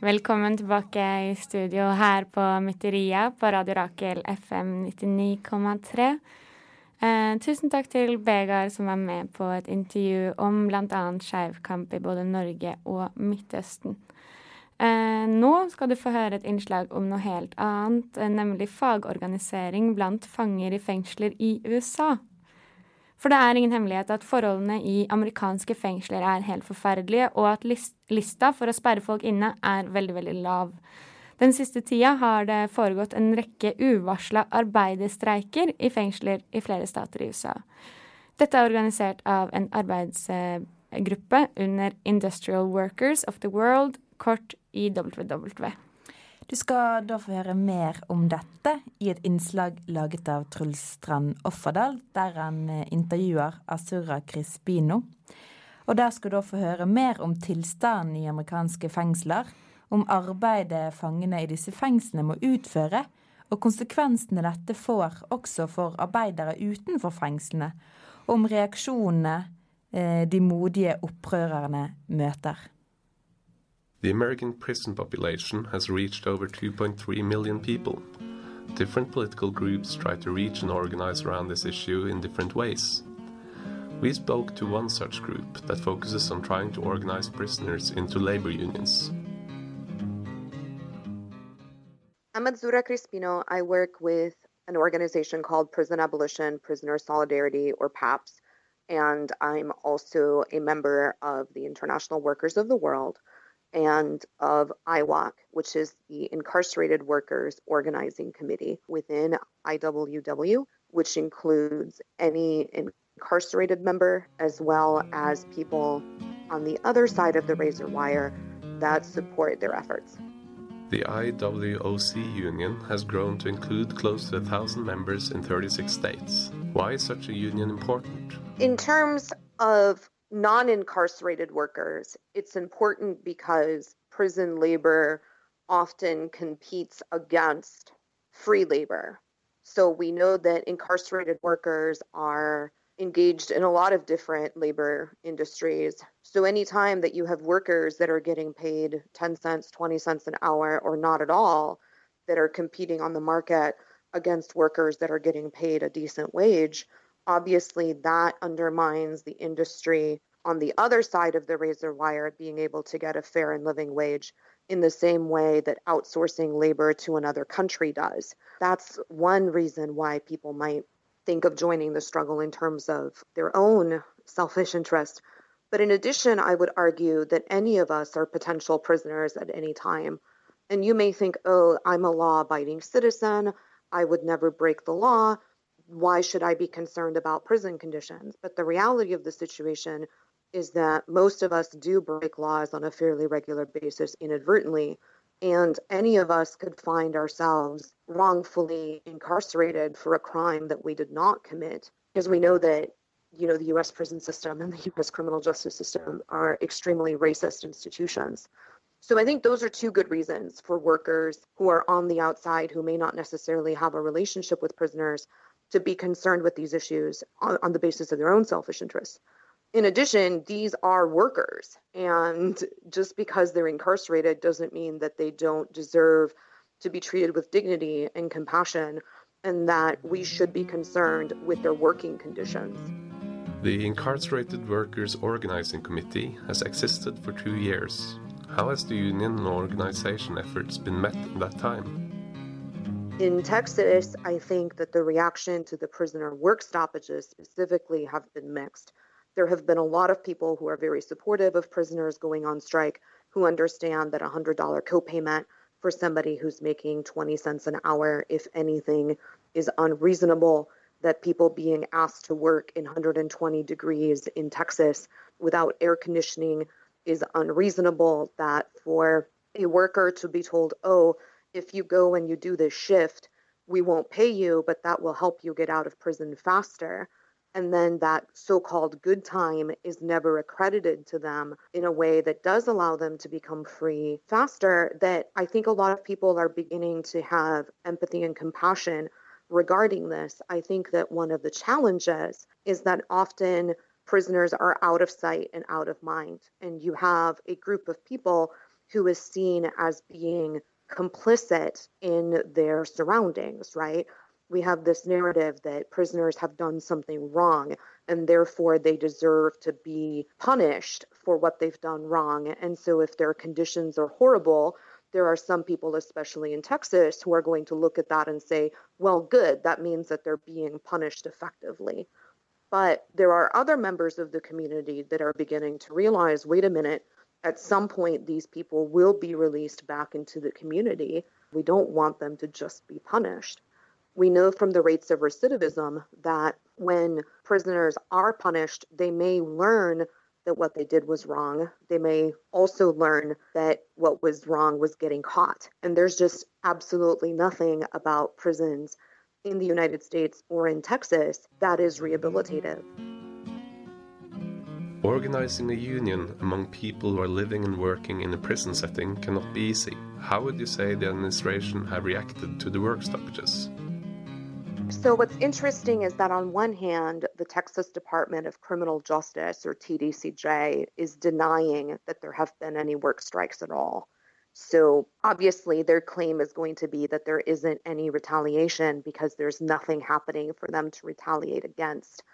Velkommen tilbake i studio her på Mytteria på Radio Rakel FM 99,3. Eh, tusen takk til Begar som var med på et intervju om bl.a. skeiv kamp i både Norge og Midtøsten. Eh, nå skal du få høre et innslag om noe helt annet, nemlig fagorganisering blant fanger i fengsler i USA. For det er ingen hemmelighet at forholdene i amerikanske fengsler er helt forferdelige, og at lista for å sperre folk inne er veldig, veldig lav. Den siste tida har det foregått en rekke uvarsla arbeiderstreiker i fengsler i flere stater i USA. Dette er organisert av en arbeidsgruppe under Industrial Workers of the World, kort IWW. Du skal da få høre mer om dette i et innslag laget av Truls Strand Offerdal, der han eh, intervjuer Asura Crispino. Og der skal du da få høre mer om tilstanden i amerikanske fengsler, om arbeidet fangene i disse fengslene må utføre, og konsekvensene dette får også for arbeidere utenfor fengslene, og om reaksjonene eh, de modige opprørerne møter. The American prison population has reached over 2.3 million people. Different political groups try to reach and organize around this issue in different ways. We spoke to one such group that focuses on trying to organize prisoners into labor unions. I'm Azura Crispino. I work with an organization called Prison Abolition, Prisoner Solidarity, or PAPS, and I'm also a member of the International Workers of the World and of IWOC, which is the Incarcerated Workers Organizing Committee within IWW, which includes any incarcerated member as well as people on the other side of the razor wire that support their efforts. The IWOC union has grown to include close to a thousand members in 36 states. Why is such a union important? In terms of non incarcerated workers, it's important because prison labor often competes against free labor. So we know that incarcerated workers are engaged in a lot of different labor industries. So anytime that you have workers that are getting paid 10 cents, 20 cents an hour, or not at all, that are competing on the market against workers that are getting paid a decent wage, obviously that undermines the industry on the other side of the razor wire being able to get a fair and living wage in the same way that outsourcing labor to another country does. That's one reason why people might think of joining the struggle in terms of their own selfish interest. But in addition, I would argue that any of us are potential prisoners at any time. And you may think, oh, I'm a law abiding citizen. I would never break the law why should I be concerned about prison conditions? But the reality of the situation is that most of us do break laws on a fairly regular basis inadvertently. And any of us could find ourselves wrongfully incarcerated for a crime that we did not commit. Because we know that, you know, the US prison system and the US criminal justice system are extremely racist institutions. So I think those are two good reasons for workers who are on the outside who may not necessarily have a relationship with prisoners to be concerned with these issues on, on the basis of their own selfish interests. In addition, these are workers, and just because they're incarcerated doesn't mean that they don't deserve to be treated with dignity and compassion, and that we should be concerned with their working conditions. The Incarcerated Workers Organizing Committee has existed for two years. How has the union and organization efforts been met in that time? In Texas, I think that the reaction to the prisoner work stoppages specifically have been mixed. There have been a lot of people who are very supportive of prisoners going on strike who understand that a $100 copayment for somebody who's making 20 cents an hour, if anything, is unreasonable. That people being asked to work in 120 degrees in Texas without air conditioning is unreasonable. That for a worker to be told, oh, if you go and you do this shift, we won't pay you, but that will help you get out of prison faster. And then that so called good time is never accredited to them in a way that does allow them to become free faster. That I think a lot of people are beginning to have empathy and compassion regarding this. I think that one of the challenges is that often prisoners are out of sight and out of mind. And you have a group of people who is seen as being complicit in their surroundings, right? We have this narrative that prisoners have done something wrong and therefore they deserve to be punished for what they've done wrong. And so if their conditions are horrible, there are some people, especially in Texas, who are going to look at that and say, well, good, that means that they're being punished effectively. But there are other members of the community that are beginning to realize wait a minute, at some point, these people will be released back into the community. We don't want them to just be punished. We know from the rates of recidivism that when prisoners are punished, they may learn that what they did was wrong. They may also learn that what was wrong was getting caught. And there's just absolutely nothing about prisons in the United States or in Texas that is rehabilitative. Organizing a union among people who are living and working in a prison setting cannot be easy. How would you say the administration have reacted to the work stoppages? So, what's interesting is that on one hand, the Texas Department of Criminal Justice, or TDCJ, is denying that there have been any work strikes at all. So, obviously, their claim is going to be that there isn't any retaliation because there's nothing happening for them to retaliate against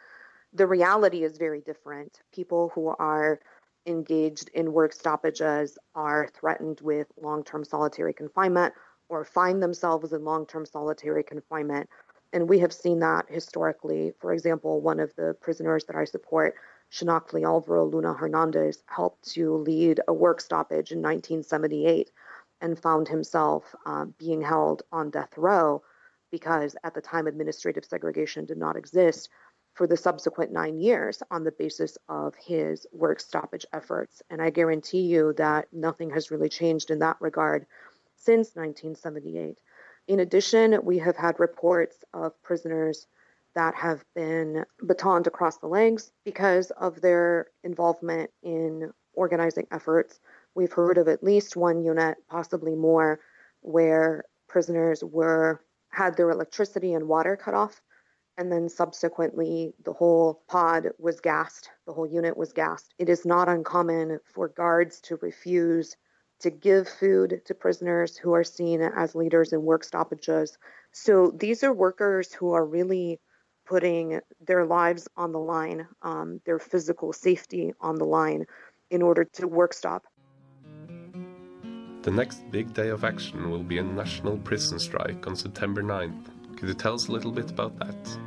the reality is very different. People who are engaged in work stoppages are threatened with long term solitary confinement or find themselves in long term solitary confinement. And we have seen that historically. For example, one of the prisoners that I support, Xinachtli Alvaro Luna Hernandez, helped to lead a work stoppage in 1978 and found himself uh, being held on death row because at the time administrative segregation did not exist for the subsequent nine years on the basis of his work stoppage efforts. And I guarantee you that nothing has really changed in that regard since 1978. In addition, we have had reports of prisoners that have been batoned across the legs because of their involvement in organizing efforts. We've heard of at least one unit, possibly more, where prisoners were had their electricity and water cut off and then subsequently the whole pod was gassed, the whole unit was gassed. It is not uncommon for guards to refuse to give food to prisoners who are seen as leaders in work stoppages. So these are workers who are really putting their lives on the line, um, their physical safety on the line in order to work stop. The next big day of action will be a national prison strike on September 9th. Could you tell us a little bit about that?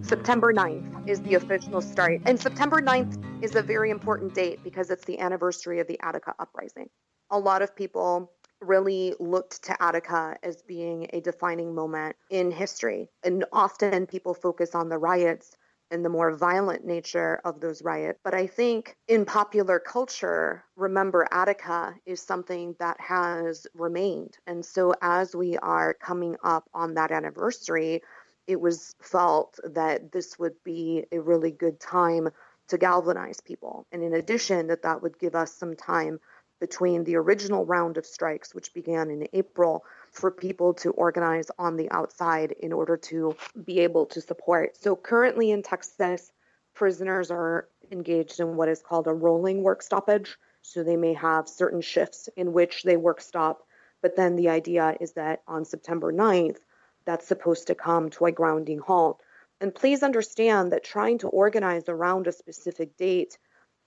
September 9th is the official start. And September 9th is a very important date because it's the anniversary of the Attica uprising. A lot of people really looked to Attica as being a defining moment in history. And often people focus on the riots and the more violent nature of those riots. But I think in popular culture, remember Attica is something that has remained. And so as we are coming up on that anniversary, it was felt that this would be a really good time to galvanize people. And in addition, that that would give us some time between the original round of strikes, which began in April, for people to organize on the outside in order to be able to support. So currently in Texas, prisoners are engaged in what is called a rolling work stoppage. So they may have certain shifts in which they work stop, but then the idea is that on September 9th, that's supposed to come to a grounding halt. And please understand that trying to organize around a specific date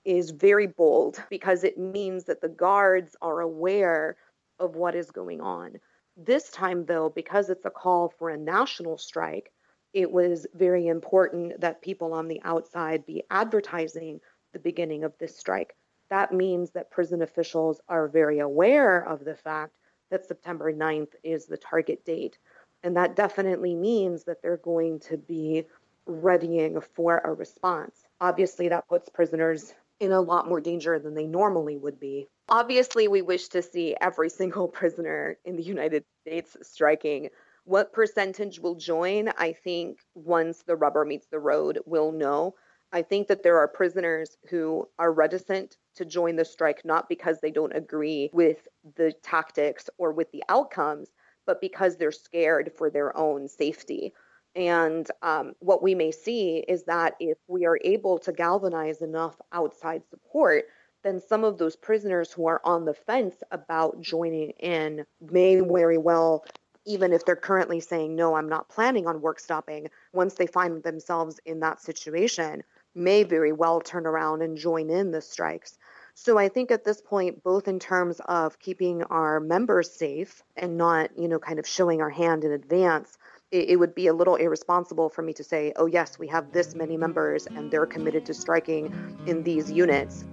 is very bold because it means that the guards are aware of what is going on. This time, though, because it's a call for a national strike, it was very important that people on the outside be advertising the beginning of this strike. That means that prison officials are very aware of the fact that September 9th is the target date. And that definitely means that they're going to be readying for a response. Obviously, that puts prisoners in a lot more danger than they normally would be. Obviously, we wish to see every single prisoner in the United States striking. What percentage will join? I think once the rubber meets the road, we'll know. I think that there are prisoners who are reticent to join the strike, not because they don't agree with the tactics or with the outcomes, but because they're scared for their own safety. And um, what we may see is that if we are able to galvanize enough outside support, then some of those prisoners who are on the fence about joining in may very well, even if they're currently saying, no, I'm not planning on work stopping, once they find themselves in that situation, may very well turn around and join in the strikes. So I think at this point, both in terms of keeping our members safe and not, you know, kind of showing our hand in advance, it, would be a little irresponsible for me to say, oh, yes, we have this many members and they're committed to striking in these units.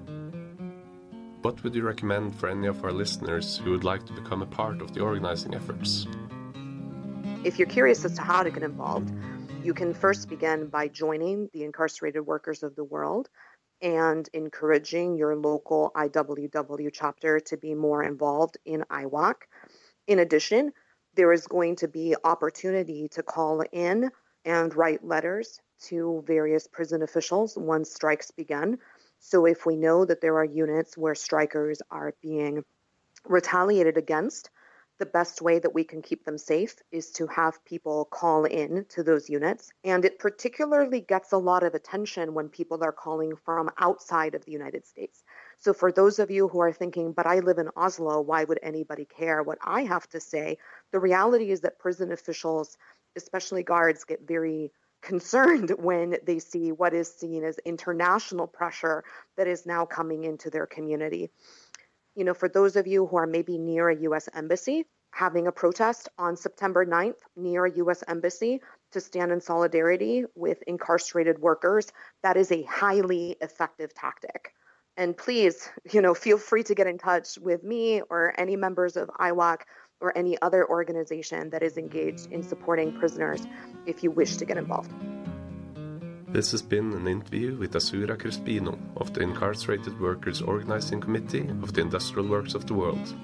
What would you recommend for any of our listeners who would like to become a part of the organizing efforts? If you're curious as to how to get involved, you can first begin by joining the Incarcerated Workers of the World and encouraging your local IWW chapter to be more involved in IWOC. In addition, there is going to be opportunity to call in and write letters to various prison officials once strikes begin. So if we know that there are units where strikers are being retaliated against, the best way that we can keep them safe is to have people call in to those units. And it particularly gets a lot of attention when people are calling from outside of the United States. So, for those of you who are thinking, but I live in Oslo, why would anybody care what I have to say? The reality is that prison officials, especially guards, get very concerned when they see what is seen as international pressure that is now coming into their community you know, for those of you who are maybe near a U.S. embassy, having a protest on September 9th near a U.S. embassy to stand in solidarity with incarcerated workers, that is a highly effective tactic. And please, you know, feel free to get in touch with me or any members of IWOC or any other organization that is engaged in supporting prisoners if you wish to get involved. This has been an interview with Azura Crispino of the Incarcerated Workers Organizing Committee of the Industrial Works of the World.